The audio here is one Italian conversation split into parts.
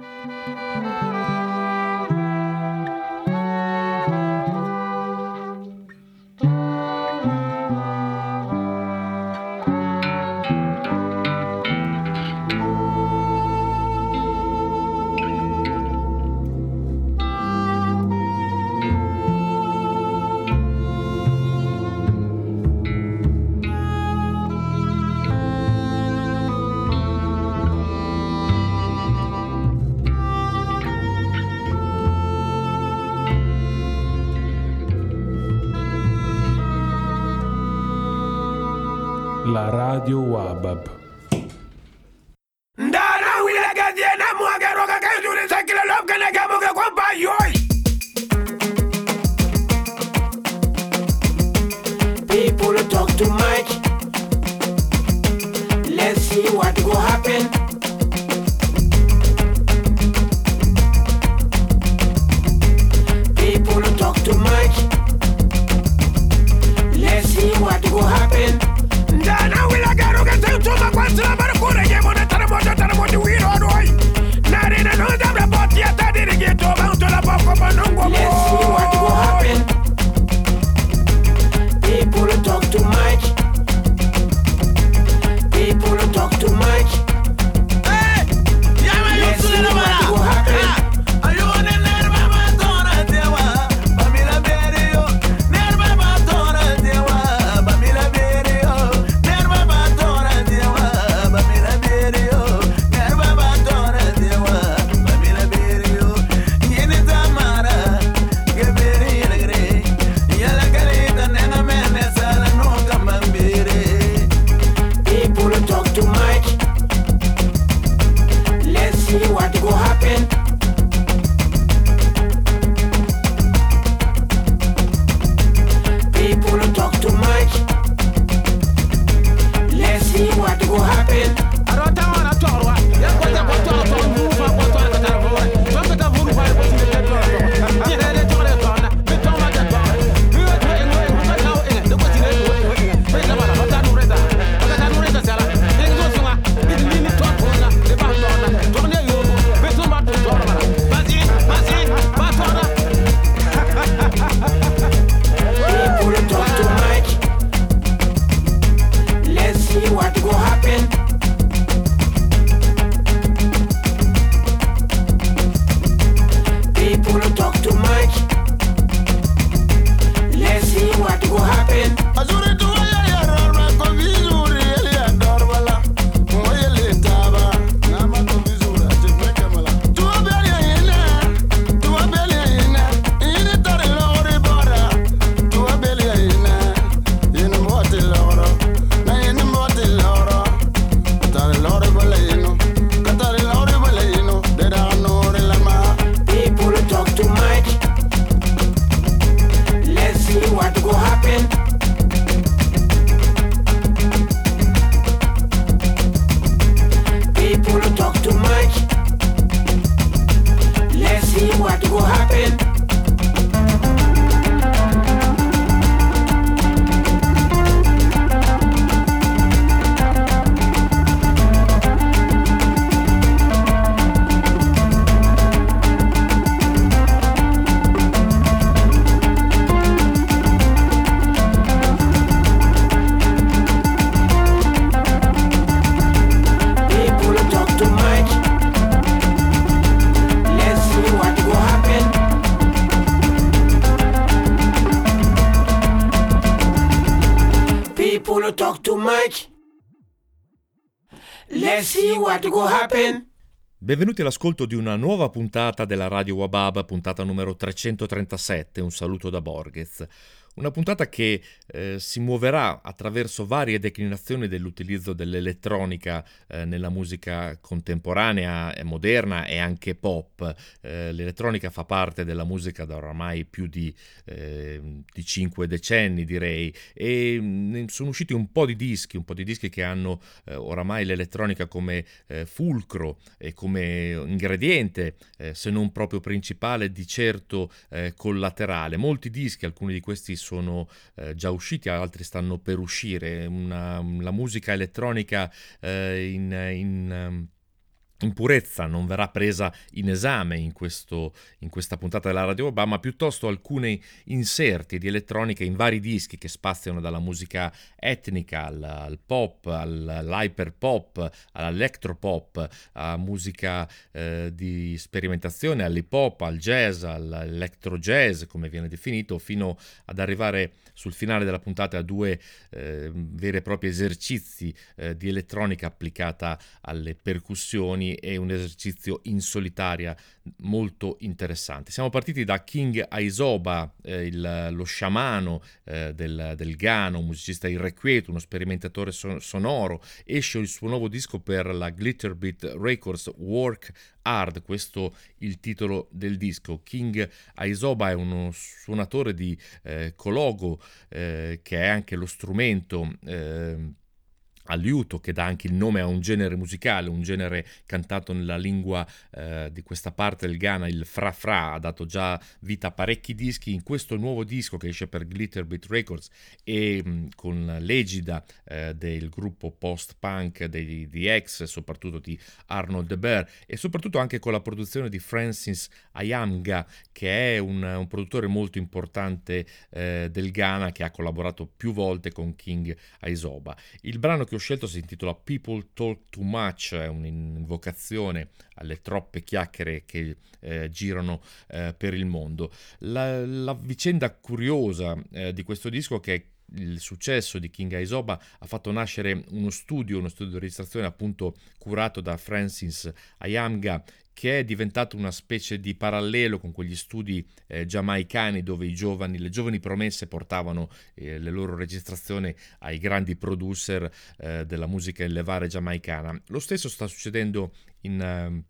Radio will happen. Benvenuti all'ascolto di una nuova puntata della Radio Wabab, puntata numero 337, un saluto da Borghez. Una puntata che eh, si muoverà attraverso varie declinazioni dell'utilizzo dell'elettronica eh, nella musica contemporanea, e moderna e anche pop. Eh, l'elettronica fa parte della musica da oramai più di, eh, di cinque decenni, direi, e mh, sono usciti un po' di dischi, un po' di dischi che hanno eh, oramai l'elettronica come eh, fulcro e come ingrediente, eh, se non proprio principale, di certo collaterale. Molti dischi, alcuni di questi sono eh, già usciti, altri stanno per uscire. Una- la musica elettronica eh, in, in, ehm, impurezza non verrà presa in esame in, questo, in, questa puntata della Radio Obama, ma piuttosto alcuni inserti di elettronica in vari dischi che spaziano dalla musica etnica al, al pop, al, all'hyperpop, all'electropop, a musica eh, di sperimentazione, all'hip hop, al jazz, all'electro jazz, come viene definito, fino ad arrivare sul finale della puntata a due eh, veri e propri esercizi eh, di elettronica applicata alle percussioni e un esercizio in solitaria molto interessante. Siamo partiti da King Aisoba, eh, il, lo sciamano eh, del, del, Ghana, un musicista irrequieto, uno sperimentatore son- sonoro. Esce il suo nuovo disco per la Glitterbeat Records, Work Hard, questo è il titolo del disco. King Aisoba è uno suonatore di eh, cologo eh, che è anche lo strumento eh, a liuto che dà anche il nome a un genere musicale, un genere cantato nella lingua eh, di questa parte del Ghana, il fra fra, ha dato già vita a parecchi dischi. In questo nuovo disco che esce per Glitterbeat Records e mh, con l'egida eh, del gruppo post-punk dei, di X, soprattutto di Arnold De Bear e soprattutto anche con la produzione di Francis Ayamga, che è un, un produttore molto importante eh, del Ghana che ha collaborato più volte con King Aisoba. Il brano che ho scelto si intitola People Talk Too Much, è un'invocazione alle troppe chiacchiere che eh, girano eh, per il mondo. La, la vicenda curiosa eh, di questo disco è che il successo di King Aisoba ha fatto nascere uno studio, uno studio di registrazione appunto curato da Francis Ayamga che è diventato una specie di parallelo con quegli studi eh, giamaicani dove i giovani, le giovani promesse portavano eh, le loro registrazioni ai grandi producer eh, della musica in levare giamaicana. Lo stesso sta succedendo in ehm,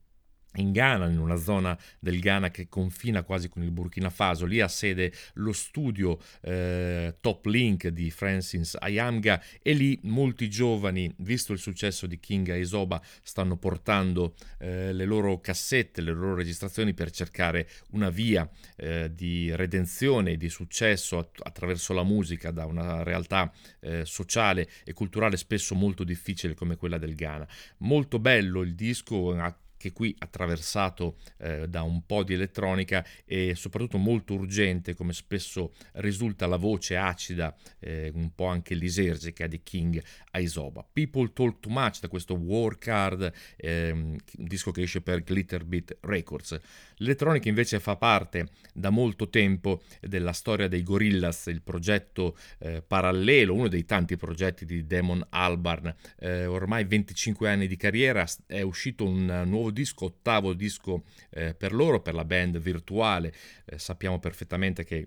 in Ghana, in una zona del Ghana che confina quasi con il Burkina Faso. Lì ha sede lo studio eh, Top Link di Francis Ayamga e lì molti giovani, visto il successo di King Aisoba, stanno portando eh, le loro cassette, le loro registrazioni per cercare una via eh, di redenzione e di successo att- attraverso la musica da una realtà eh, sociale e culturale spesso molto difficile come quella del Ghana. Molto bello il disco, ha che qui attraversato eh, da un po' di elettronica e soprattutto molto urgente, come spesso risulta la voce acida, eh, un po' anche lisergica di King Aisoba. People Talk Too Much da questo War Card, ehm, disco che esce per Glitterbeat Records. L'elettronica invece fa parte da molto tempo della storia dei Gorillaz, il progetto eh, parallelo, uno dei tanti progetti di Damon Albarn. Eh, ormai 25 anni di carriera, è uscito un nuovo disco, ottavo disco eh, per loro, per la band virtuale. Eh, sappiamo perfettamente che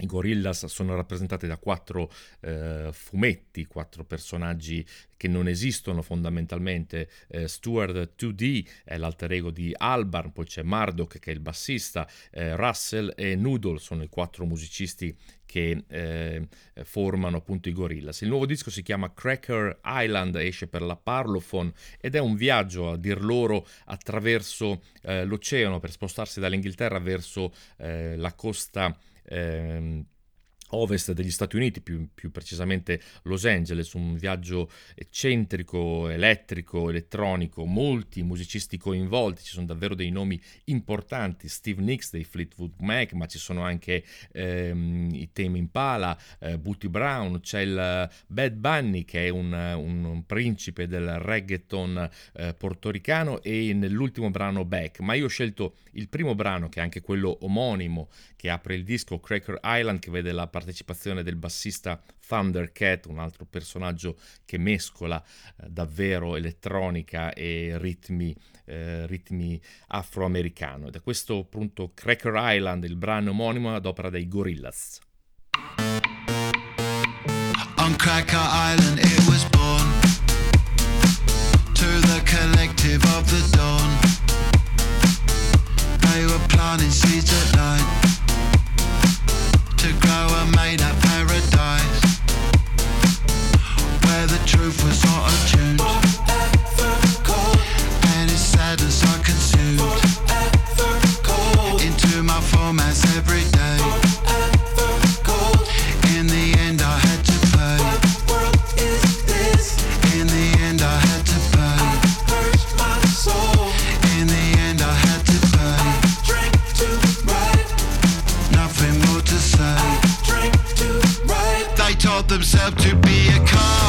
i Gorillaz sono rappresentati da quattro eh, fumetti, quattro personaggi che non esistono fondamentalmente. Eh, Stuart 2D è l'alter ego di Albarn, poi c'è Marduk che è il bassista, eh, Russell e Noodle sono i quattro musicisti che eh, formano appunto i Gorillaz. Il nuovo disco si chiama Cracker Island, esce per la Parlophone ed è un viaggio a dir loro attraverso eh, l'oceano per spostarsi dall'Inghilterra verso eh, la costa ehm, ovest degli Stati Uniti, più, più, precisamente Los Angeles, un viaggio eccentrico, elettrico, elettronico, molti musicisti coinvolti, ci sono davvero dei nomi importanti, Steve Nicks dei Fleetwood Mac, ma ci sono anche ehm, i Tame Impala, eh, Booty Brown, c'è il Bad Bunny che è un, un, un principe del reggaeton eh, portoricano e nell'ultimo brano Back, ma io ho scelto il primo brano che è anche quello omonimo che apre il disco Cracker Island che vede la partecipazione del bassista Thundercat, un altro personaggio che mescola eh, davvero elettronica e ritmi, eh, ritmi afroamericano. Ed è questo appunto Cracker Island, il brano omonimo ad opera dei Gorillaz. On Cracker Island it was born To the collective of the dawn They were planting seeds at night to grow a made up paradise. Where the truth was auto tuned themselves to be a cult.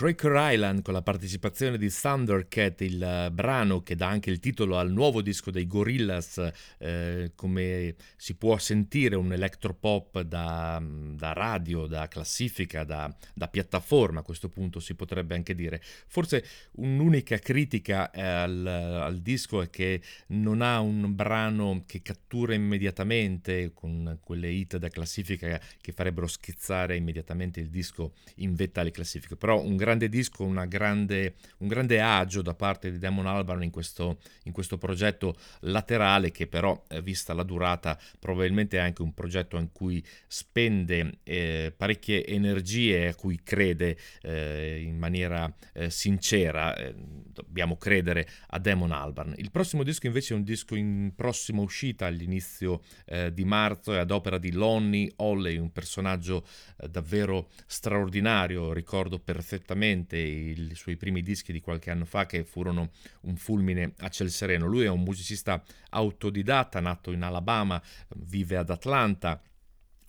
Cracker Island con la partecipazione di Thundercat, il eh, brano che dà anche il titolo al nuovo disco dei Gorillaz, eh, come si può sentire un electropop da, da radio, da classifica, da, da piattaforma a questo punto si potrebbe anche dire. Forse un'unica critica eh, al, al disco è che non ha un brano che cattura immediatamente con quelle hit da classifica che farebbero schizzare immediatamente il disco in vetta alle classifiche, però un grande disco, una grande, un grande agio da parte di Damon Albarn in questo, in questo progetto laterale che però, eh, vista la durata, probabilmente è anche un progetto in cui spende eh, parecchie energie a cui crede eh, in maniera eh, sincera. eh, dobbiamo credere a Damon Albarn. Il prossimo disco invece è un disco in prossima uscita all'inizio eh, di marzo, è ad opera di Lonnie Holley, un personaggio davvero straordinario. Ricordo perfettamente i suoi primi dischi di qualche anno fa che furono un fulmine a ciel sereno. Lui è un musicista autodidatta, nato in Alabama, vive ad Atlanta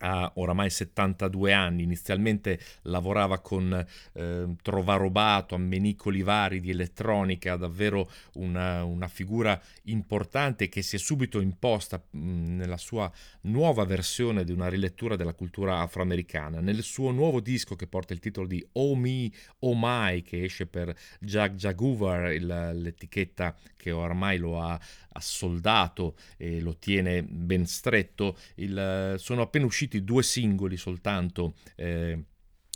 ha oramai 72 anni, inizialmente lavorava con eh, Trovarobato, ammenicoli vari di elettronica, davvero una, una figura importante che si è subito imposta mh, nella sua nuova versione di una rilettura della cultura afroamericana. Nel suo nuovo disco che porta il titolo di Oh Me, Oh My, che esce per Jag Jaguar, l'etichetta che ormai lo ha assoldato e lo tiene ben stretto, il, sono appena usciti due singoli soltanto. Eh,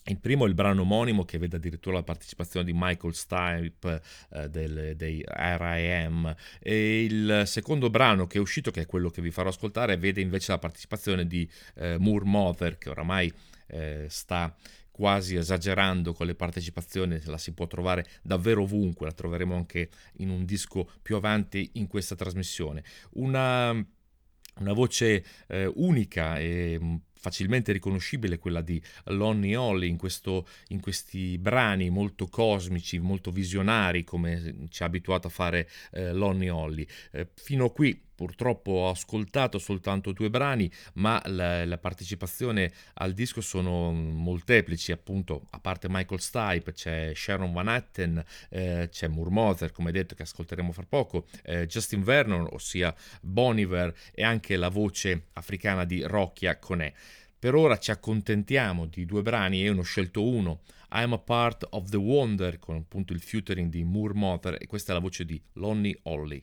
il primo è il brano omonimo che vede addirittura la partecipazione di Michael Stipe eh, del, dei R.I.M. e il secondo brano che è uscito, che è quello che vi farò ascoltare, vede invece la partecipazione di eh, Moore Mother che oramai eh, sta quasi esagerando con le partecipazioni, la si può trovare davvero ovunque, la troveremo anche in un disco più avanti in questa trasmissione. Una, una voce eh, unica e facilmente riconoscibile quella di Lonnie Holly in, questo, in questi brani molto cosmici, molto visionari come ci ha abituato a fare eh, Lonnie Holly. Eh, fino a qui Purtroppo ho ascoltato soltanto due brani, ma la, la, partecipazione al disco sono molteplici, appunto, a parte Michael Stipe, c'è Sharon Van Etten, eh, c'è Moore come detto, che ascolteremo fra poco, eh, Justin Vernon, ossia Boniver, e anche la voce africana di Rocchia Conè. Per ora ci accontentiamo di due brani, io ne ho scelto uno, I'm a Part of the Wonder, con appunto il featuring di Moore Mother, e questa è la voce di Lonnie Holly.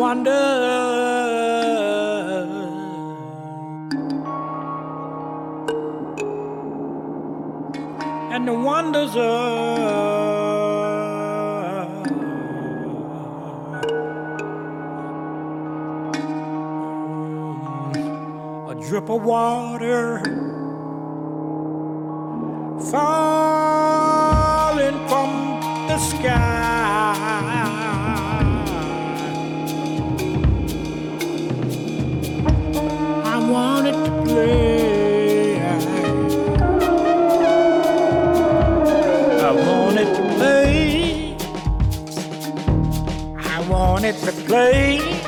wonder. And the wonders of a drip of water falling from the sky. it's a clay.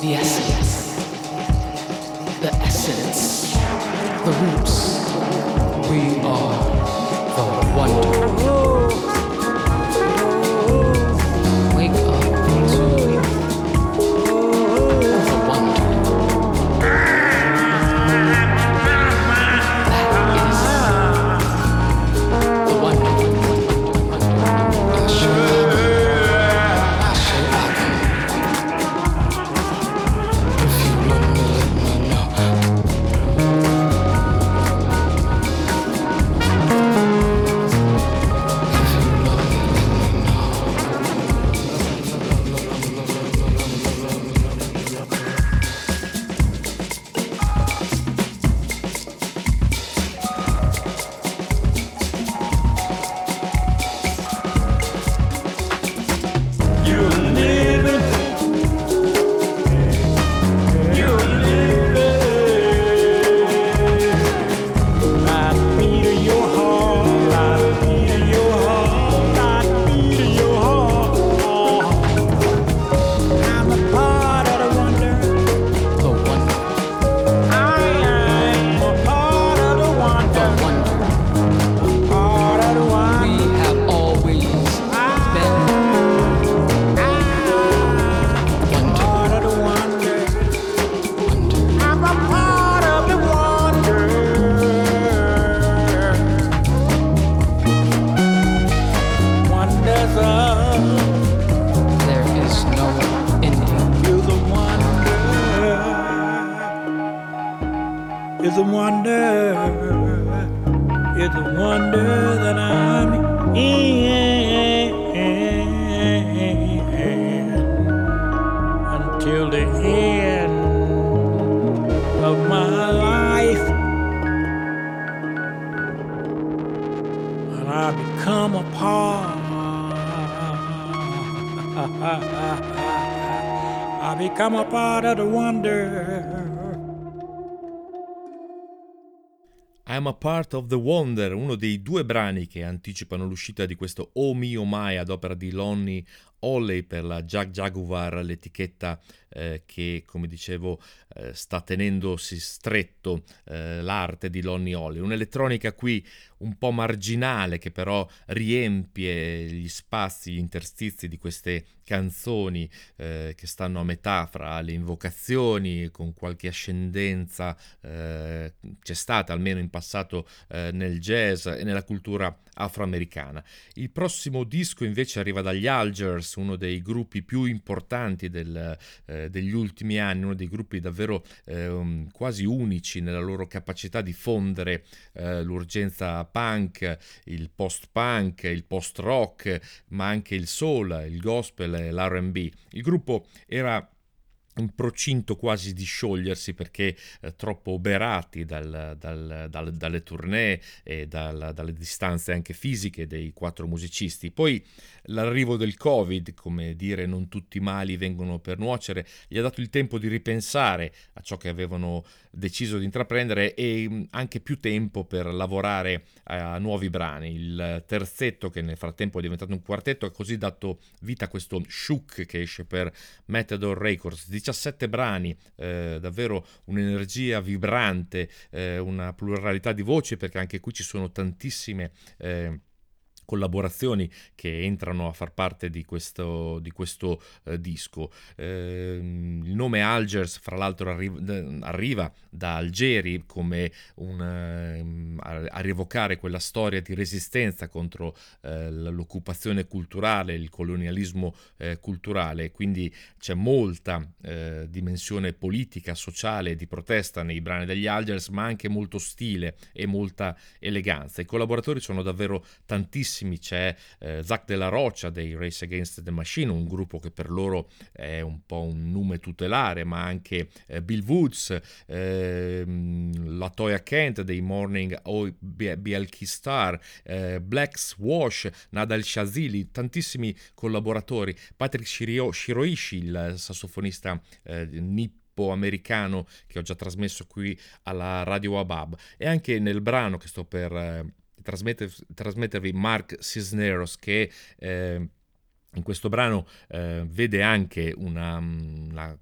the essence, the essence, the roots. We are the wonder. I become a part. I become a part of the wonder. I'm a Part of the Wonder, uno dei due brani che anticipano l'uscita di questo Oh Mio Mai ad opera di Lonnie Holley per la Jag Jaguar, l'etichetta eh, che, come dicevo, eh, sta tenendosi stretto eh, l'arte di Lonnie Holley. Un'elettronica qui un po' marginale che però riempie gli spazi, gli interstizi di queste canzoni eh, che stanno a metà fra le invocazioni, con qualche ascendenza eh, c'è stata almeno in passato eh, nel jazz e nella cultura afroamericana. Il prossimo disco invece arriva dagli Algers, uno dei gruppi più importanti del, eh, degli ultimi anni, uno dei gruppi davvero eh, quasi unici nella loro capacità di fondere eh, l'urgenza punk, il post-punk, il post-rock, ma anche il soul, il gospel e l'RB. Il gruppo era in procinto quasi di sciogliersi perché eh, troppo oberati dal- dal- dal- dalle tournée e dal- dalle distanze anche fisiche dei quattro musicisti. Poi l'arrivo del Covid, come dire non tutti i mali vengono per nuocere, gli ha dato il tempo di ripensare a ciò che avevano deciso di intraprendere e mh, anche più tempo per lavorare a nuovi brani. Il terzetto, che nel frattempo è diventato un quartetto, ha così dato vita a questo Shook che esce per Matador Records. 17 brani, eh, davvero un'energia vibrante, eh, una pluralità di voci, perché anche qui ci sono tantissime. eh, collaborazioni che entrano a far parte di questo, di questo eh, disco. Ehm, il nome Algers, fra l'altro, arri- arriva da Algeri come un, ehm, a, a rievocare quella storia di resistenza contro eh, l'occupazione culturale, il colonialismo eh, culturale, quindi c'è molta eh, dimensione politica, sociale, di protesta nei brani degli Algers, ma anche molto stile e molta eleganza. I collaboratori sono davvero tantissimi, c'è eh, Zach Della Roccia dei Race Against the Machine, un gruppo che per loro è un po' un nome tutelare, ma anche eh, Bill Woods, ehm, la Toya Kent dei Morning o BLK Star, eh, Blacks Wash, Nadal Shazili, tantissimi collaboratori, Patrick Shirio- Shiroishi, il sassofonista eh, nippo americano che ho già trasmesso qui alla Radio Wabab e anche nel brano che sto per eh, trasmetter- trasmettervi Mark Cisneros che eh, in questo brano eh, vede anche una, una-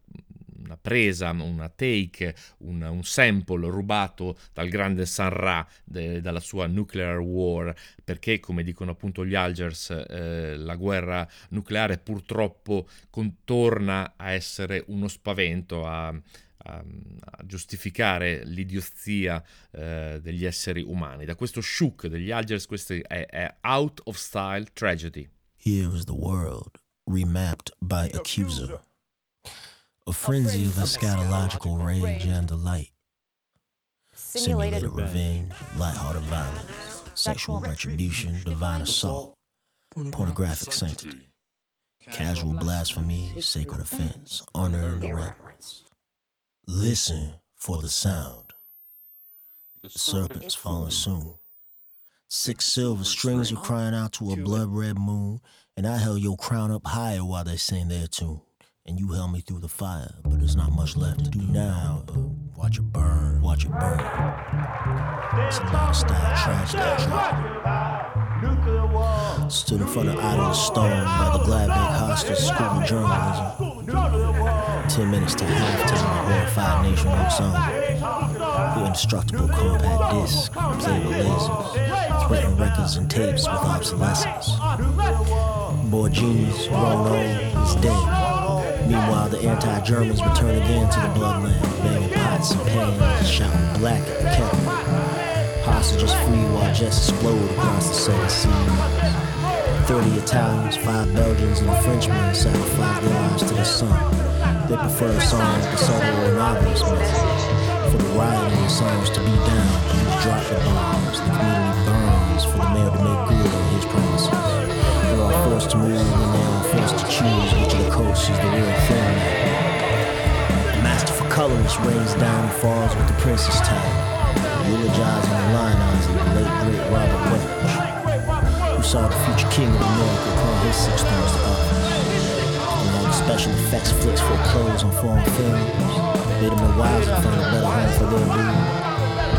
una presa, una take, un, un sample rubato dal grande San Ra de- dalla sua Nuclear War, perché come dicono appunto gli Algers, eh, la guerra nucleare purtroppo con- torna a essere uno spavento, a, a- a giustificare l'idiozia eh, degli esseri umani. Da questo shook degli Algers, questo è, è Out of Style Tragedy. Here was the world remapped by accuser. A frenzy of eschatological rage and delight. Simulated revenge, lighthearted violence, sexual retribution, divine assault, pornographic sanctity, casual blasphemy, sacred offense, unearned reverence. Listen for the sound. The serpent's falling soon. Six silver strings were crying out to a blood red moon, and I held your crown up higher while they sang their tune. And you held me through the fire, but there's not much left to do now. But watch it burn, watch it burn. It's a lifestyle tragedy. Stood in front of Idle Stone by the Gladbeck Hostel School of Journalism. Ten minutes to halftime, nation looks on. The indestructible compact disc, with lasers, threatening records and tapes with obsolescence. Boy genius, old, is dead. Meanwhile, the anti-Germans return again to the bloodland, banging pots and pans, shouting black at the kettle. Hostages free while jets explode across the seven seas. Thirty Italians, five Belgians, and a Frenchman sacrificed their lives to the sun. They prefer songs the subtle and obvious message. For the rioting songs to be down, police drop the bombs, the community burns for the mayor to make good on his promises. They are forced to move and they are forced to choose which of the coasts is the real thing. The masterful colorist rains down and falls with the princess tag, eulogizing and lionizing the late great Robert Welch, who saw the future king of America upon his six terms to office. And special effects flicks for clothes on foreign films made them wives to find a better home for their dude.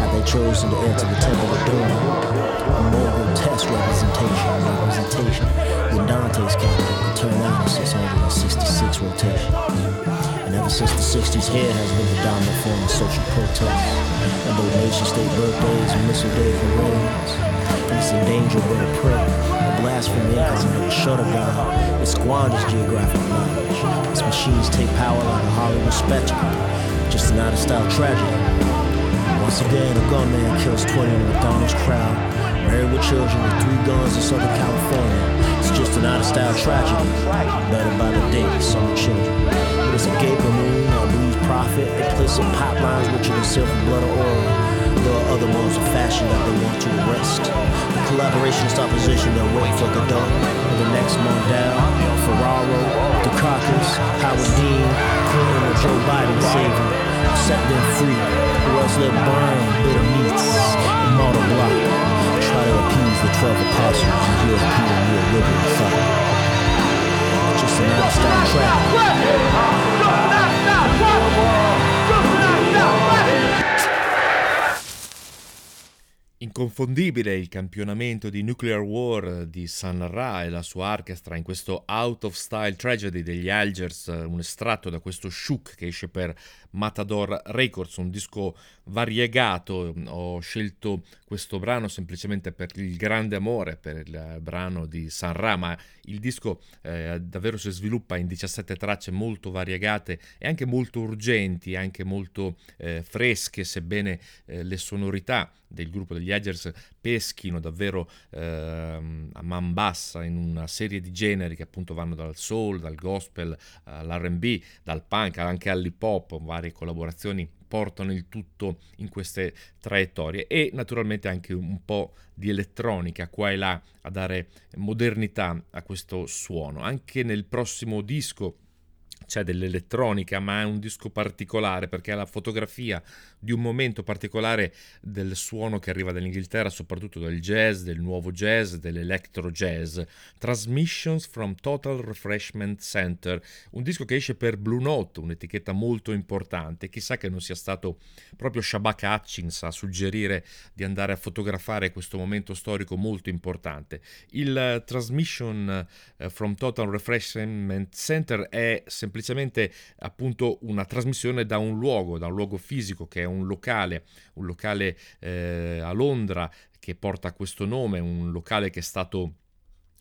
Had they chosen to enter the temple of doom, a more grotesque representation, representation than Dante's capital could turn out in 666 rotation. And ever since the 60s, hair has been the dominant form of social protest. And both nation state birthdays and missile day parades. It's in danger but a prey. A blasphemy it shut a God. It squanders geographic knowledge. Its machines take power like a Hollywood spectacle. Just an out-of-style tragedy. Once again, a gunman kills 20 in a McDonald's crowd. Married with children with three guns in Southern California. It's just an out-of-style tragedy. Better by the date, some children. It's a gaping wound, a blues prophet, implicit pipelines richer than silver blood or oil. There other modes of fashion that they want to arrest. The collaborationist opposition that wait for Godot, the next Mondale, Ferraro, Dukakis, Howard Dean, Clinton or Joe Biden saving. Set them free, or else let burn bitter meats and mortal block. Try to appease the 12 apostles of European neoliberal thought. Just an out-of-style trap. Inconfondibile il campionamento di Nuclear War di San Ra e la sua orchestra in questo Out of Style Tragedy degli Algers, un estratto da questo Shook che esce per Matador Records, un disco variegato. Ho scelto questo brano semplicemente per il grande amore per il brano di San Ra, ma il disco eh, davvero si sviluppa in 17 tracce molto variegate e anche molto urgenti, anche molto eh, fresche, sebbene eh, le sonorità del gruppo degli Edgers peschino davvero ehm, a man bassa in una serie di generi che appunto vanno dal soul, dal gospel all'R&B, dal punk anche all'hip hop, varie collaborazioni portano il tutto in queste traiettorie e naturalmente anche un po' di elettronica qua e là a dare modernità a questo suono. Anche nel prossimo disco c'è dell'elettronica, ma è un disco particolare perché la fotografia di un momento particolare del suono che arriva dall'Inghilterra, soprattutto del jazz, del nuovo jazz, dell'electro jazz. Transmissions from Total Refreshment Center, un disco che esce per Blue Note, un'etichetta molto importante. Chissà che non sia stato proprio Shabaka Hutchins a suggerire di andare a fotografare questo momento storico molto importante. Il Transmission from Total Refreshment Center è semplicemente appunto una trasmissione da un luogo, da un luogo fisico che è un locale, un locale eh, a Londra che porta questo nome, un locale che è stato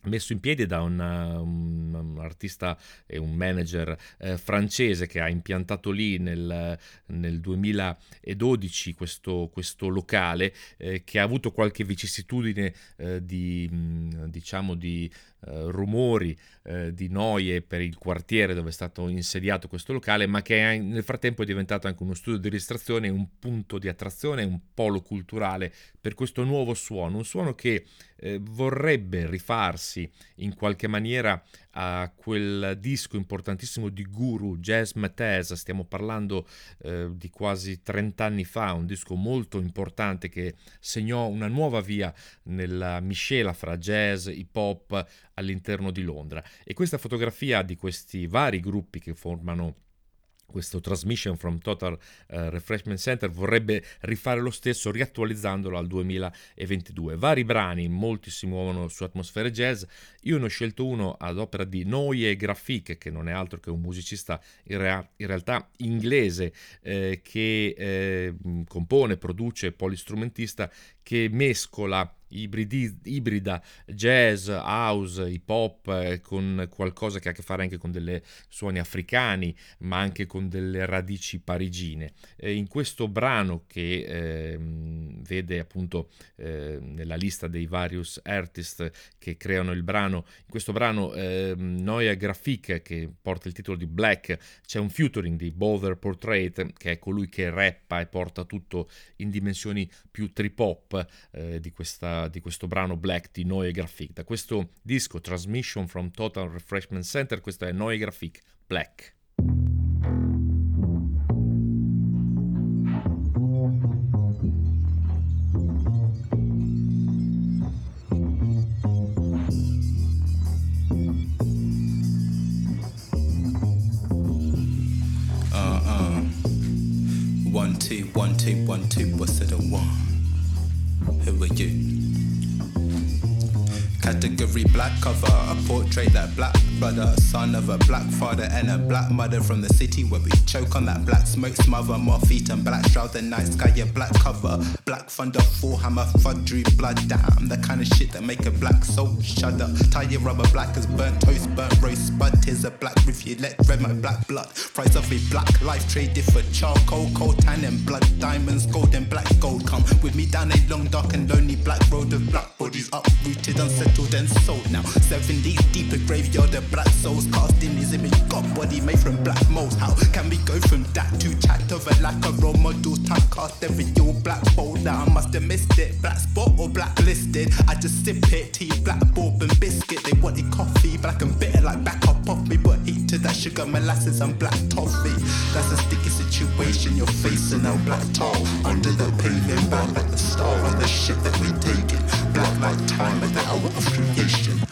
messo in piedi da un, un, un artista e un manager eh, francese che ha impiantato lì nel, nel 2012 questo, questo locale eh, che ha avuto qualche vicissitudine eh, di, diciamo di eh, rumori eh, di noie per il quartiere dove è stato insediato questo locale, ma che è- nel frattempo è diventato anche uno studio di registrazione, un punto di attrazione, un polo culturale per questo nuovo suono, un suono che eh, vorrebbe rifarsi in qualche maniera a quel disco importantissimo di Guru, Jazz Matez, stiamo parlando eh, di quasi 30 anni fa, un disco molto importante che segnò una nuova via nella miscela fra jazz, hip hop all'interno di Londra. E questa fotografia di questi vari gruppi che formano questo Transmission from Total eh, Refreshment Center vorrebbe rifare lo stesso riattualizzandolo al 2022. Vari brani, molti si muovono su atmosfere jazz. Io ne ho scelto uno ad opera di Noye Grafik, che non è altro che un musicista in, rea- in realtà inglese eh, che eh, compone, produce, polistrumentista che mescola ibrida jazz, house, hip hop eh, con qualcosa che ha a che fare anche con delle suoni africani, ma anche con delle radici parigine. Eh, in questo brano che ehm, vede appunto eh, nella lista dei various artist che creano il brano, in questo brano ehm, Noia Grafik che porta il titolo di Black, c'è un featuring di Bother Portrait che è colui che rappa e porta tutto in dimensioni più trip hop eh, di, questa, di questo brano Black di Noie Grafik. Da questo disco Transmission from Total Refreshment Center, questo è Noie Grafik Black. Uh uh. One two one two one two. What's it a one? Who are you. Category black cover, a portrait that black brother, son of a black father and a black mother from the city where we choke on that black smoke, smother more feet and black shroud, the night sky, a black cover, black thunder, full hammer, fudgery, blood, damn, the kind of shit that make a black soul shudder. Tie your rubber black as burnt toast, burnt roast, spud, tears a black you let red my black blood. Price of a black life traded for charcoal, coal, tan and blood, diamonds, gold and black gold. Come with me down a long, dark and lonely black road of black bodies uprooted, unsettled and sold now. Seven days deep, a graveyard of black souls cast in his image. God body made from black molds. How can we go from that to chat of a lack of role models? Typecast every your black boulder. I must have missed it. Black spot or blacklisted. I just sip it, tea, black bourbon biscuit. They wanted coffee, black and bitter like back up off me. But heat to that sugar, molasses, and black toffee. That's a sticky situation you're facing. Now black tar under the pavement, bad like the star on the shit that we taking. Black like time at the hour of creation.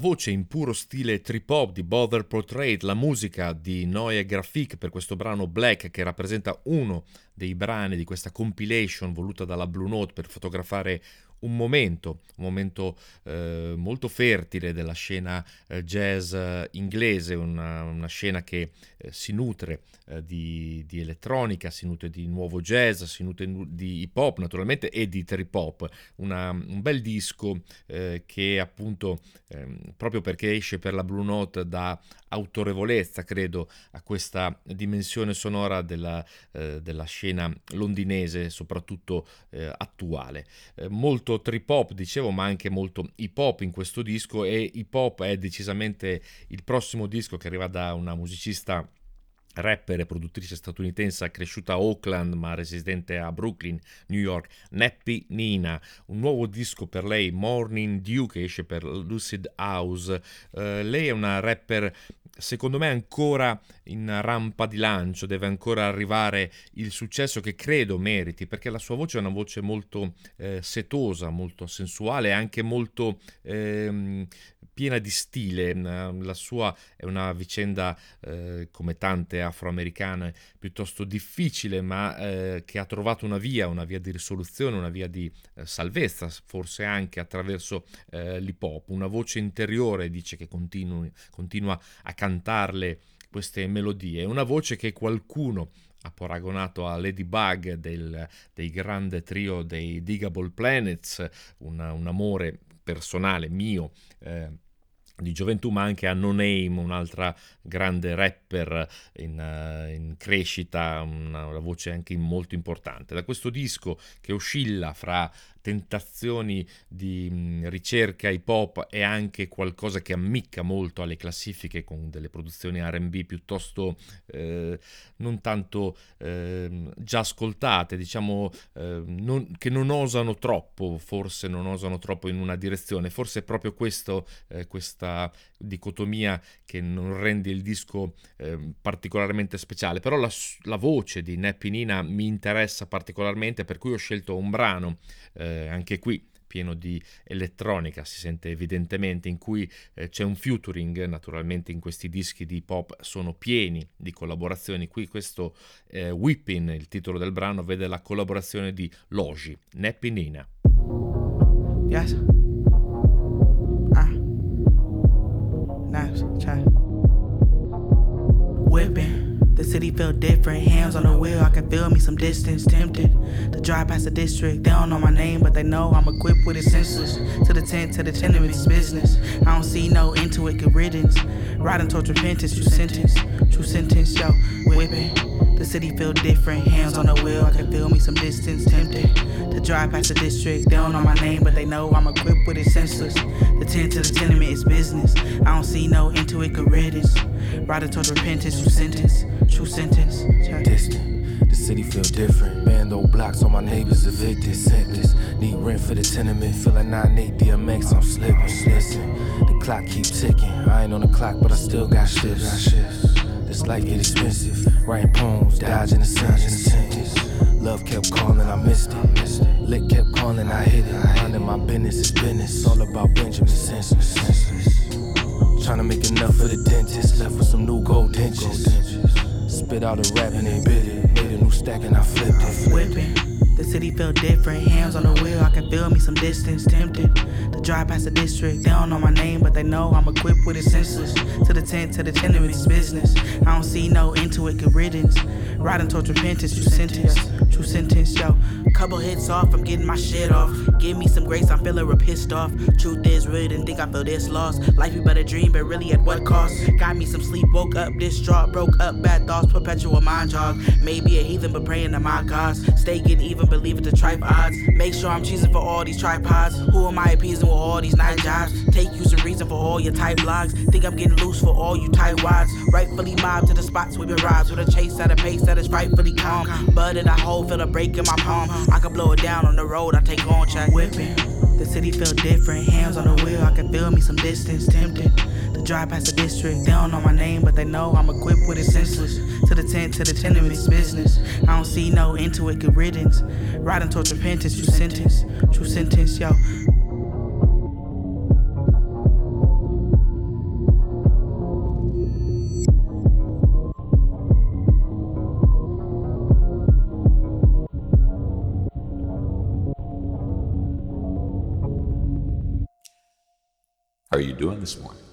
Voce in puro stile trip hop di Bother Portrait, la musica di Noia Grafik per questo brano Black che rappresenta uno dei brani di questa compilation voluta dalla Blue Note per fotografare un momento, un momento eh, molto fertile della scena eh, jazz eh, inglese, una, una scena che eh, si nutre eh, di, di elettronica, si nutre di nuovo jazz, si nutre nu- di hip hop naturalmente e di trip hop. Un bel disco eh, che appunto ehm, proprio perché esce per la Blue Note dà autorevolezza, credo, a questa dimensione sonora della, eh, della scena londinese, soprattutto eh, attuale. Eh, molto trip hop, dicevo, ma anche molto hip hop in questo disco e hip hop è decisamente il prossimo disco che arriva da una musicista rapper e produttrice statunitense cresciuta a Oakland ma residente a Brooklyn, New York, Nappy Nina, un nuovo disco per lei, Morning Dew, che esce per Lucid House. Uh, lei è una rapper secondo me ancora in rampa di lancio, deve ancora arrivare il successo che credo meriti, perché la sua voce è una voce molto eh, setosa, molto sensuale, anche molto eh, piena di stile. La sua è una vicenda, eh, come tante afroamericane, piuttosto difficile, ma eh, che ha trovato una via, una via di risoluzione, una via di eh, salvezza, forse anche attraverso eh, l'hip hop. Una voce interiore, dice che continui, continua a cantarle queste melodie. Una voce che qualcuno ha paragonato a Ladybug del, del grande trio dei Digable Planets, una, un amore personale mio. Eh, di gioventù, ma anche a No Name, un'altra grande rapper in, uh, in crescita, una, una, voce anche molto importante. Da questo disco che oscilla fra tentazioni di ricerca hip hop e anche qualcosa che ammicca molto alle classifiche con delle produzioni RB piuttosto eh, non tanto eh, già ascoltate, diciamo eh, non, che non osano troppo, forse non osano troppo in una direzione, forse è proprio questo, eh, questa dicotomia che non rende il disco eh, particolarmente speciale, però la, la voce di Nappy Nina mi interessa particolarmente, per cui ho scelto un brano eh, anche qui pieno di elettronica, si sente evidentemente, in cui eh, c'è un featuring, naturalmente in questi dischi di pop sono pieni di collaborazioni, qui questo eh, Whipping, il titolo del brano, vede la collaborazione di Logi, Nappy Nina. Yes. Ah. Nice. Whipping. The city feel different, hands on the wheel, I can feel me some distance, tempted to drive past the district. They don't know my name, but they know I'm equipped with it senseless. To the tent, to the tenements, business. I don't see no into it, good riddance. Riding towards repentance, true sentence, true sentence, yo, whipping. The city feel different, hands on the wheel, I can feel me some distance, tempted to drive past the district. They don't know my name, but they know I'm equipped with it senseless. The tent to the tenement is business. I don't see no into it, good riddance. Riding towards repentance, true sentence, true sentence. Distant, the city feel different. Bando blocks, all my neighbors evicted, sentenced. Need rent for the tenement, feeling like 9-8 DMX, I'm slipping. Listen, the clock keep ticking. I ain't on the clock, but I still got shifts. This life get expensive. Writing poems, dodging the sentence. Love kept calling, I missed it. Lick kept calling, I hit it. Minding my business is business. All about Benjamin senseless. Trying to make enough for the dentist. Left with some new gold dentures. Spit out a rap and they bit it. Made a new stack and I flipped it. Whipping. The city feel different, hands on the wheel, I can feel me some distance, tempted to drive past the district. They don't know my name, but they know I'm equipped with it senseless. To the tent, to the tenements, business. I don't see no into it, good riddance. Riding towards repentance, true sentence, true sentence, yo. Couple hits off, I'm getting my shit off. Give me some grace, I'm feeling real pissed off. Truth is, really didn't think I feel this lost. Life be but a dream, but really at what cost? Got me some sleep, woke up distraught, broke up, bad thoughts, perpetual mind jog. Maybe a heathen, but praying to my gods. Stay getting even, believe it to tripe odds. Make sure I'm choosing for all these tripods. Who am I appeasing with all these night jobs? Take you some reason for all your tight blogs. Think I'm getting loose for all you tight wads. Rightfully mobbed to the spots we been robbed. With a chase at a pace that is rightfully calm. Butted I hold, feel a break in my palm. I can blow it down on the road, I take on check. Whipping. The city feel different, hands on the wheel, I can feel me some distance, tempted to drive past the district. They don't know my name, but they know I'm equipped with it senseless. To the tent, to the tenements, business. I don't see no into it, good riddance. Riding towards repentance, true sentence, true sentence, yo. How are you doing this morning?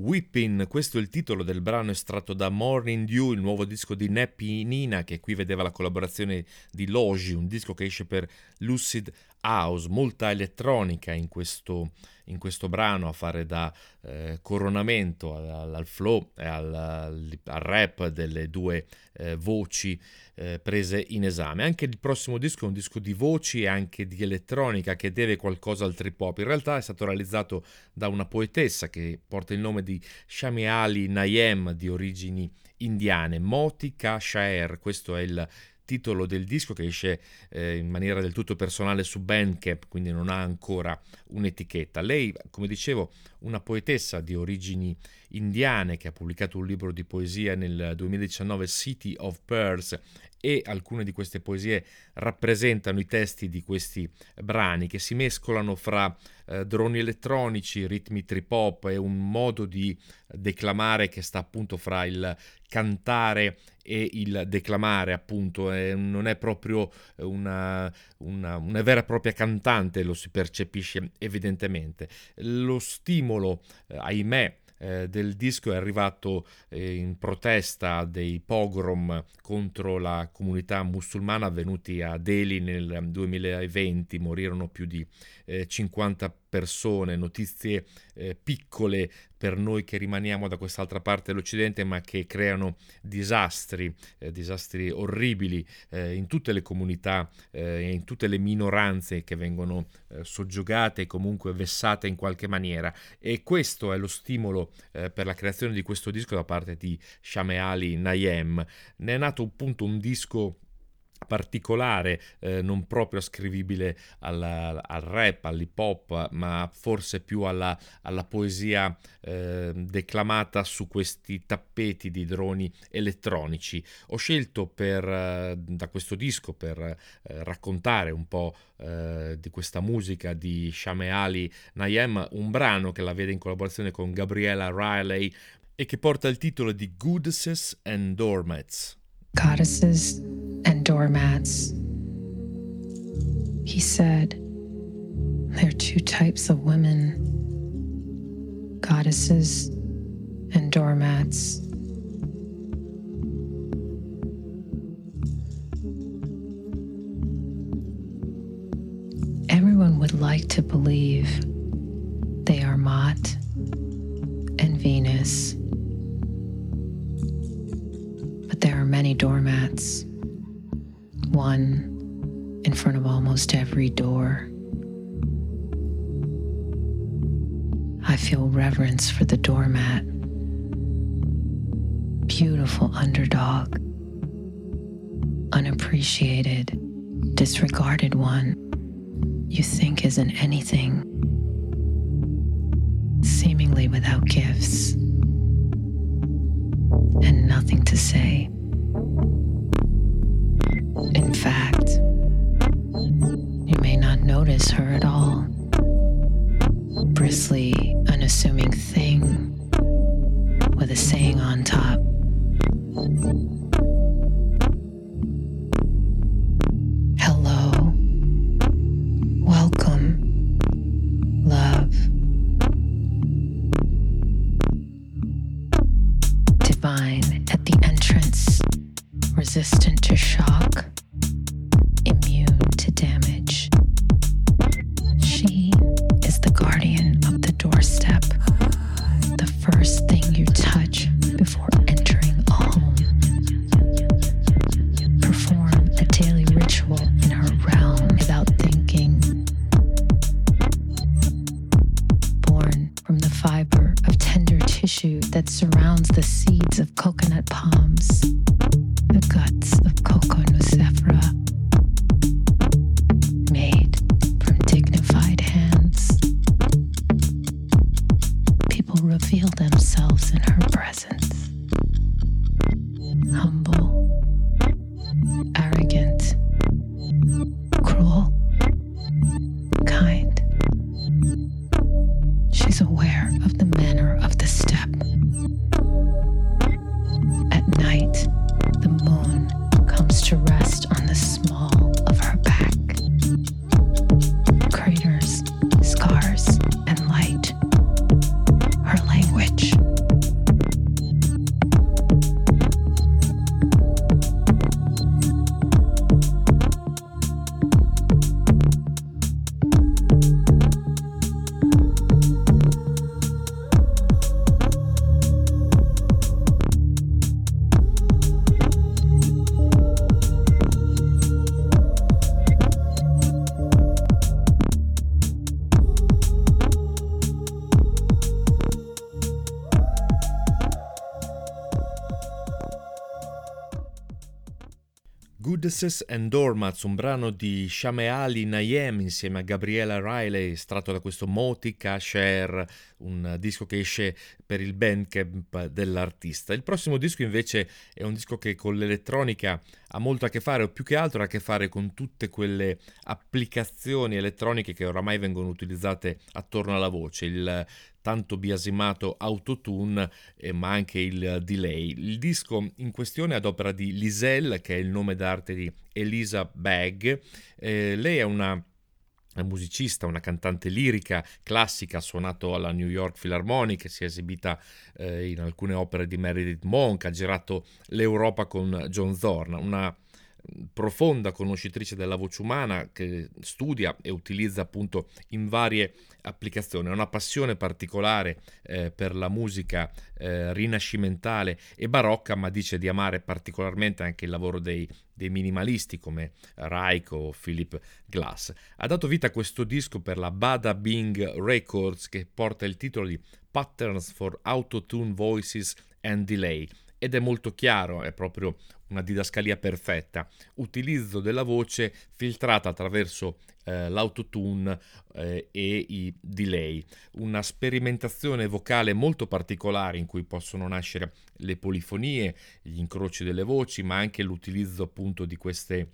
Whipping, questo è il titolo del brano estratto da Morning Dew, il nuovo disco di Nappy Nina, che qui vedeva la collaborazione di Logi, un disco che esce per Lucid house, molta elettronica in questo, in questo brano a fare da eh, coronamento al, al flow e al, al, rap delle due eh, voci eh, prese in esame. Anche il prossimo disco è un disco di voci e anche di elettronica che deve qualcosa al trip hop. In realtà è stato realizzato da una poetessa che porta il nome di Shami Ali Nayem di origini indiane, Motika Shaer, questo è il titolo del disco che esce eh, in maniera del tutto personale su Bandcamp, quindi non ha ancora un'etichetta. Lei, come dicevo, una poetessa di origini indiane che ha pubblicato un libro di poesia nel 2019, City of Pearls, e alcune di queste poesie rappresentano i testi di questi brani che si mescolano fra eh, droni elettronici, ritmi trip hop e un modo di declamare che sta appunto fra il cantare e il declamare appunto. Eh, non è proprio una, una, una, vera e propria cantante lo si percepisce evidentemente. Lo stimolo eh, ahimè eh, del disco è arrivato eh, in protesta dei pogrom contro la comunità musulmana avvenuti a Delhi nel 2020, morirono più di eh, 50 persone, notizie eh, piccole per noi che rimaniamo da quest'altra parte dell'Occidente, ma che creano disastri, eh, disastri orribili eh, in tutte le comunità eh, e in tutte le minoranze che vengono eh, soggiogate e comunque vessate in qualche maniera. E questo è lo stimolo eh, per la creazione di questo disco da parte di Shameali Nayem. Ne è nato appunto un disco particolare, eh, non proprio ascrivibile alla, al rap, all'hip hop, ma forse più alla, alla poesia eh, declamata su questi tappeti di droni elettronici. Ho scelto per, eh, da questo disco per eh, raccontare un po' eh, di questa musica di Shameali Nayem, un brano che la vede in collaborazione con Gabriella Riley e che porta il titolo di Goddesses and Doormats. Goddesses doormats. He said, There are two types of women goddesses and doormats. Everyone would like to believe they are Mott and Venus. But there are many doormats, one in front of almost every door. I feel reverence for the doormat. Beautiful underdog, unappreciated, disregarded one you think isn't anything, seemingly without gifts and nothing to say. In fact, you may not notice her at all. Bristly, unassuming thing with a saying on top. Goodnesses and Doormats, un brano di Shameali Nayem insieme a Gabriela Riley, estratto da questo Motica Share, un disco che esce per il bandcamp dell'artista. Il prossimo disco invece è un disco che con l'elettronica ha molto a che fare, o più che altro ha a che fare con tutte quelle applicazioni elettroniche che oramai vengono utilizzate attorno alla voce. Il tanto biasimato autotune, eh, ma anche il delay. Il disco in questione è ad opera di Liselle, che è il nome d'arte di Elisa Bagg. Eh, lei è una musicista, una cantante lirica classica, ha suonato alla New York Philharmonic, si è esibita eh, in alcune opere di Meredith Monk, ha girato l'Europa con John Zorn, una profonda conoscitrice della voce umana che studia e utilizza appunto in varie applicazioni. Ha una passione particolare eh, per la musica eh, rinascimentale e barocca, ma dice di amare particolarmente anche il lavoro dei, dei minimalisti come Reich o Philip Glass. Ha dato vita a questo disco per la Bada Bing Records che porta il titolo di Patterns for Autotune Voices and Delay ed è molto chiaro, è proprio una didascalia perfetta. Utilizzo della voce filtrata attraverso eh, l'autotune eh, e i delay. Una sperimentazione vocale molto particolare in cui possono nascere le polifonie, gli incroci delle voci, ma anche l'utilizzo appunto di queste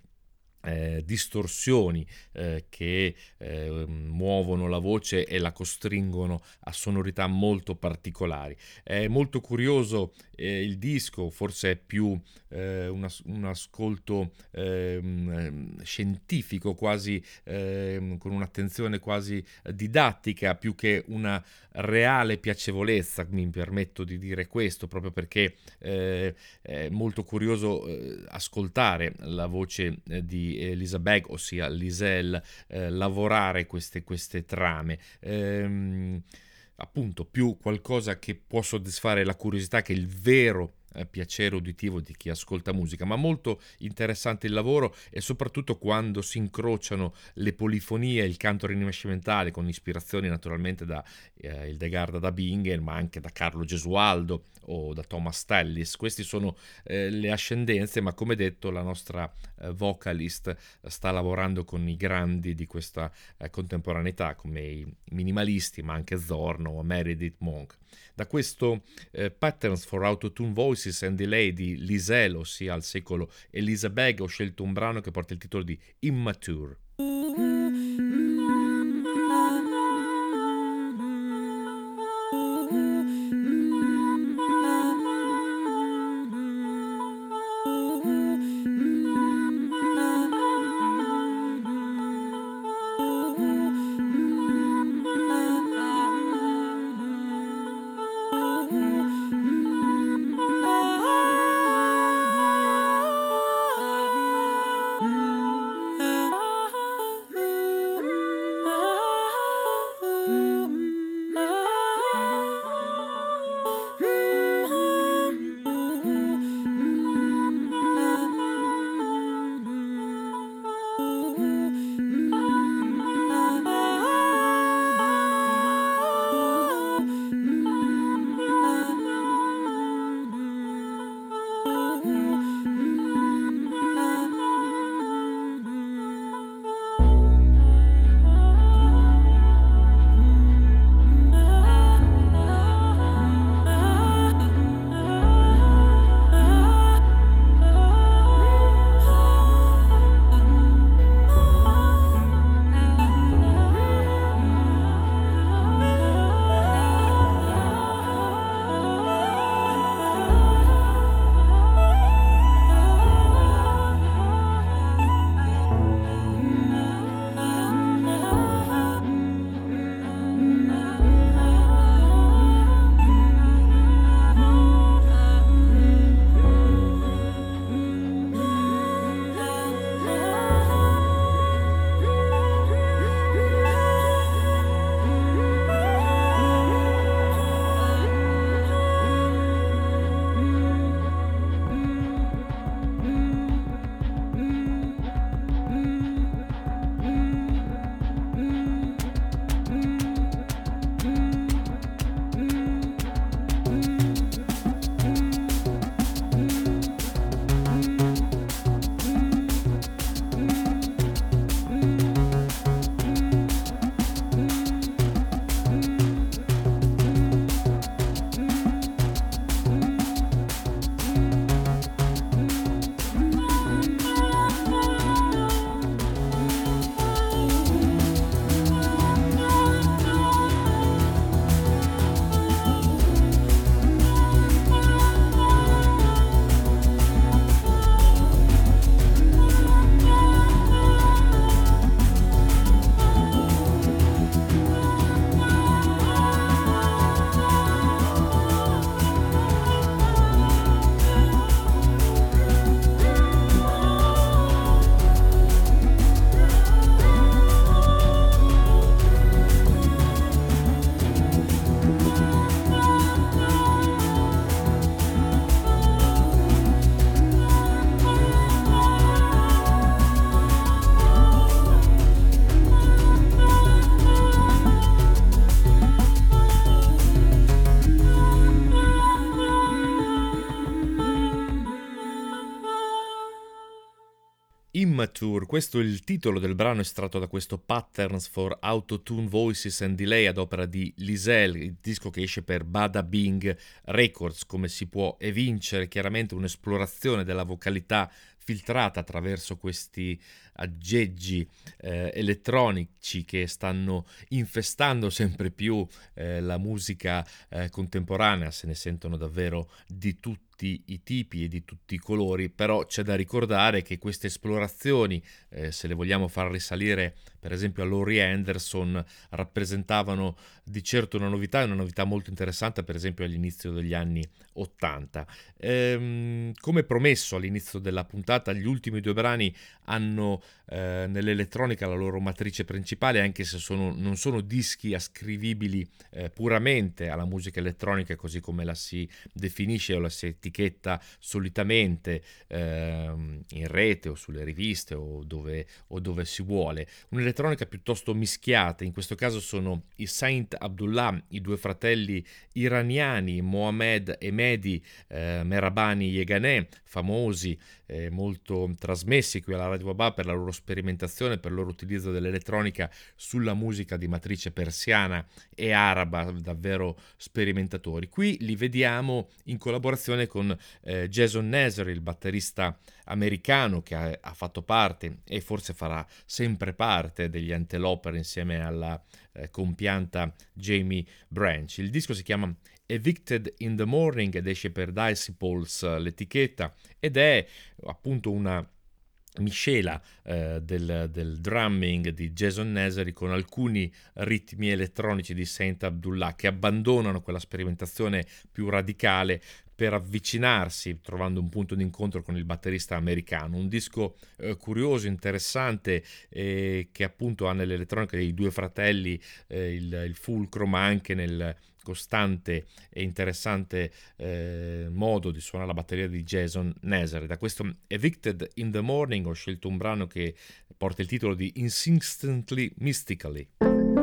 eh, distorsioni eh, che eh, muovono la voce e la costringono a sonorità molto particolari. È molto curioso eh, il disco, forse è più eh, un, un, ascolto ehm, scientifico, quasi ehm, con un'attenzione quasi didattica, più che una reale piacevolezza, mi permetto di dire questo, proprio perché eh, è molto curioso ascoltare la voce di Elisa Beg, ossia Liselle, eh, lavorare queste, queste trame. Ehm, appunto, più qualcosa che può soddisfare la curiosità che il vero piacere uditivo di chi ascolta musica, ma molto interessante il lavoro e soprattutto quando si incrociano le polifonie e il canto rinascimentale con ispirazioni naturalmente da eh, Hildegard da Bingen, ma anche da Carlo Gesualdo o da Thomas Tellis. Queste sono eh, le ascendenze, ma come detto la nostra eh, vocalist sta lavorando con i grandi di questa eh, contemporaneità, come i minimalisti, ma anche Zorno o Meredith Monk. Da questo eh, Patterns for Autotune Voices and Delay di Lisel, ossia al secolo Elisa Beg, ho scelto un brano che porta il titolo di Immature. Amateur, questo è il titolo del brano estratto da questo Patterns for Autotune Voices and Delay ad opera di Lisel, il disco che esce per Bada Bing Records, come si può evincere chiaramente un'esplorazione della vocalità filtrata attraverso questi aggeggi eh, elettronici che stanno infestando sempre più eh, la musica eh, contemporanea, se ne sentono davvero di tutti i tipi e di tutti i colori, però c'è da ricordare che queste esplorazioni, eh, se le vogliamo far risalire per esempio a Laurie Anderson, rappresentavano di certo una novità, una novità molto interessante per esempio all'inizio degli anni 80. Ehm, come promesso all'inizio della puntata, gli ultimi due brani hanno eh, nell'elettronica la loro matrice principale, anche se sono, non sono dischi ascrivibili eh, puramente alla musica elettronica così come la si definisce o la si etichetta solitamente eh, in rete o sulle riviste o dove, o dove si vuole. Un'elettronica piuttosto mischiata, in questo caso sono i Saint Abdullah, i due fratelli iraniani Mohamed e Mehdi eh, Merabani Yeganeh, famosi, eh, molto trasmessi qui alla Radio Wabà per la loro sperimentazione, per il loro utilizzo dell'elettronica sulla musica di matrice persiana e araba, davvero sperimentatori. Qui li vediamo in collaborazione con eh, Jason Neser, il batterista americano che ha, ha, fatto parte e forse farà sempre parte degli Anteloper insieme alla eh, compianta Jamie Branch. Il disco si chiama Evicted in the Morning ed esce per Dicey Pulse l'etichetta ed è appunto una miscela eh, del, del, drumming di Jason Neseri con alcuni ritmi elettronici di Saint Abdullah che abbandonano quella sperimentazione più radicale per avvicinarsi, trovando un punto d'incontro con il batterista americano. Un disco eh, curioso, interessante, eh, che appunto ha nell'elettronica dei due fratelli eh, il, il fulcro, ma anche nel costante e interessante eh, modo di suonare la batteria di Jason Nazar. Da questo Evicted in the Morning ho scelto un brano che porta il titolo di Insistently Mystically.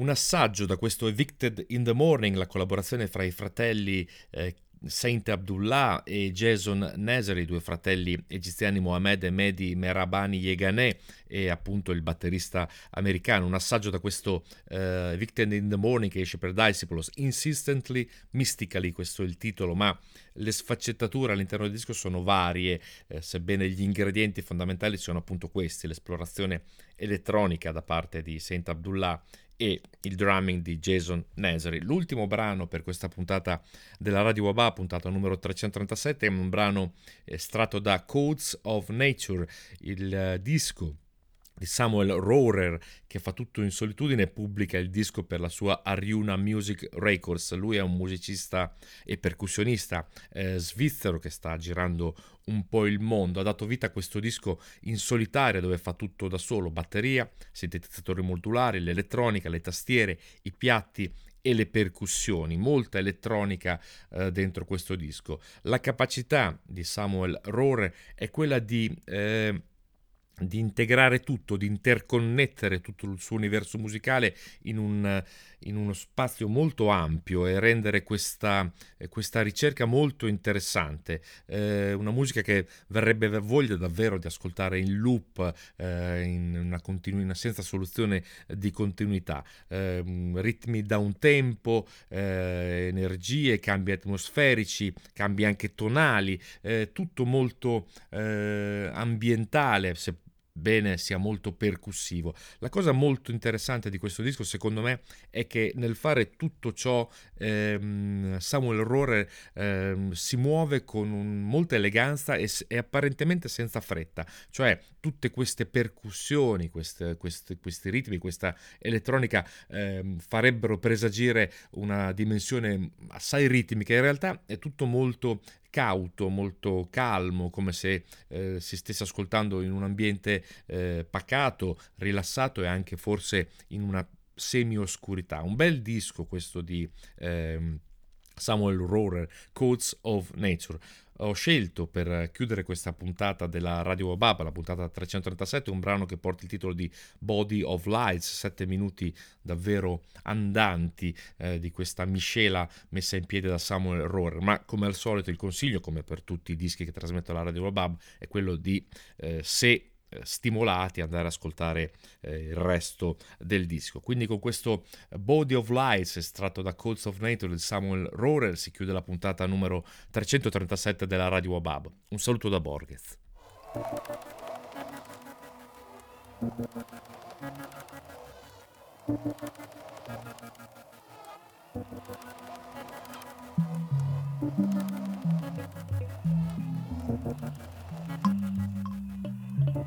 Un assaggio da questo Evicted in the Morning, la collaborazione fra i fratelli eh, Saint Abdullah e Jason Neseri, due fratelli egiziani Mohamed e Mehdi Merabani Yeganeh e appunto il batterista americano. Un assaggio da questo uh, Evicted in the Morning che esce per Disciples, Insistently Mystically, questo è il titolo, ma le sfaccettature all'interno del disco sono varie, eh, sebbene gli ingredienti fondamentali siano appunto questi, l'esplorazione elettronica da parte di Saint Abdullah e il drumming di Jason Neseri. L'ultimo brano per questa puntata della Radio Wabà, puntata numero 337, è un brano estratto da Codes of Nature, il uh, disco di Samuel Rohrer che fa tutto in solitudine e pubblica il disco per la sua Ariuna Music Records. Lui è un musicista e percussionista eh, svizzero che sta girando un po' il mondo. Ha dato vita a questo disco in solitaria dove fa tutto da solo, batteria, sintetizzatori modulari, l'elettronica, le tastiere, i piatti e le percussioni, molta elettronica eh, dentro questo disco. La capacità di Samuel Rohrer è quella di eh, di integrare tutto, di interconnettere tutto il suo universo musicale in, un, in uno spazio molto ampio e rendere questa, questa ricerca molto interessante. Eh, una musica che verrebbe voglia davvero di ascoltare in loop, eh, in una continu- senza soluzione di continuità. Eh, ritmi da un tempo, eh, energie, cambi atmosferici, cambi anche tonali, eh, tutto molto eh, ambientale, se bene sia molto percussivo. La cosa molto interessante di questo disco, secondo me, è che nel fare tutto ciò ehm, Samuel Rohrer ehm, si muove con un, molta eleganza e, e, apparentemente senza fretta, cioè tutte queste percussioni, queste, queste, questi ritmi, questa elettronica ehm, farebbero presagire una dimensione assai ritmica, in realtà è tutto molto cauto, molto calmo, come se eh, si stesse ascoltando in un ambiente eh, pacato, rilassato e anche forse in una semi-oscurità. Un bel disco questo di eh, Samuel Rohrer, Codes of Nature ho scelto per chiudere questa puntata della Radio Wababa, la puntata 337, un brano che porta il titolo di Body of Lights, sette minuti davvero andanti eh, di questa miscela messa in piedi da Samuel Rohrer, ma come al solito il consiglio, come per tutti i dischi che trasmetto la Radio Wabab, è quello di eh, se eh, stimolati ad andare ad ascoltare eh, il resto del disco. Quindi con questo Body of Lies estratto da Calls of Nature di Samuel Rohrer si chiude la puntata numero 337 della Radio Abab. Un saluto da Borges.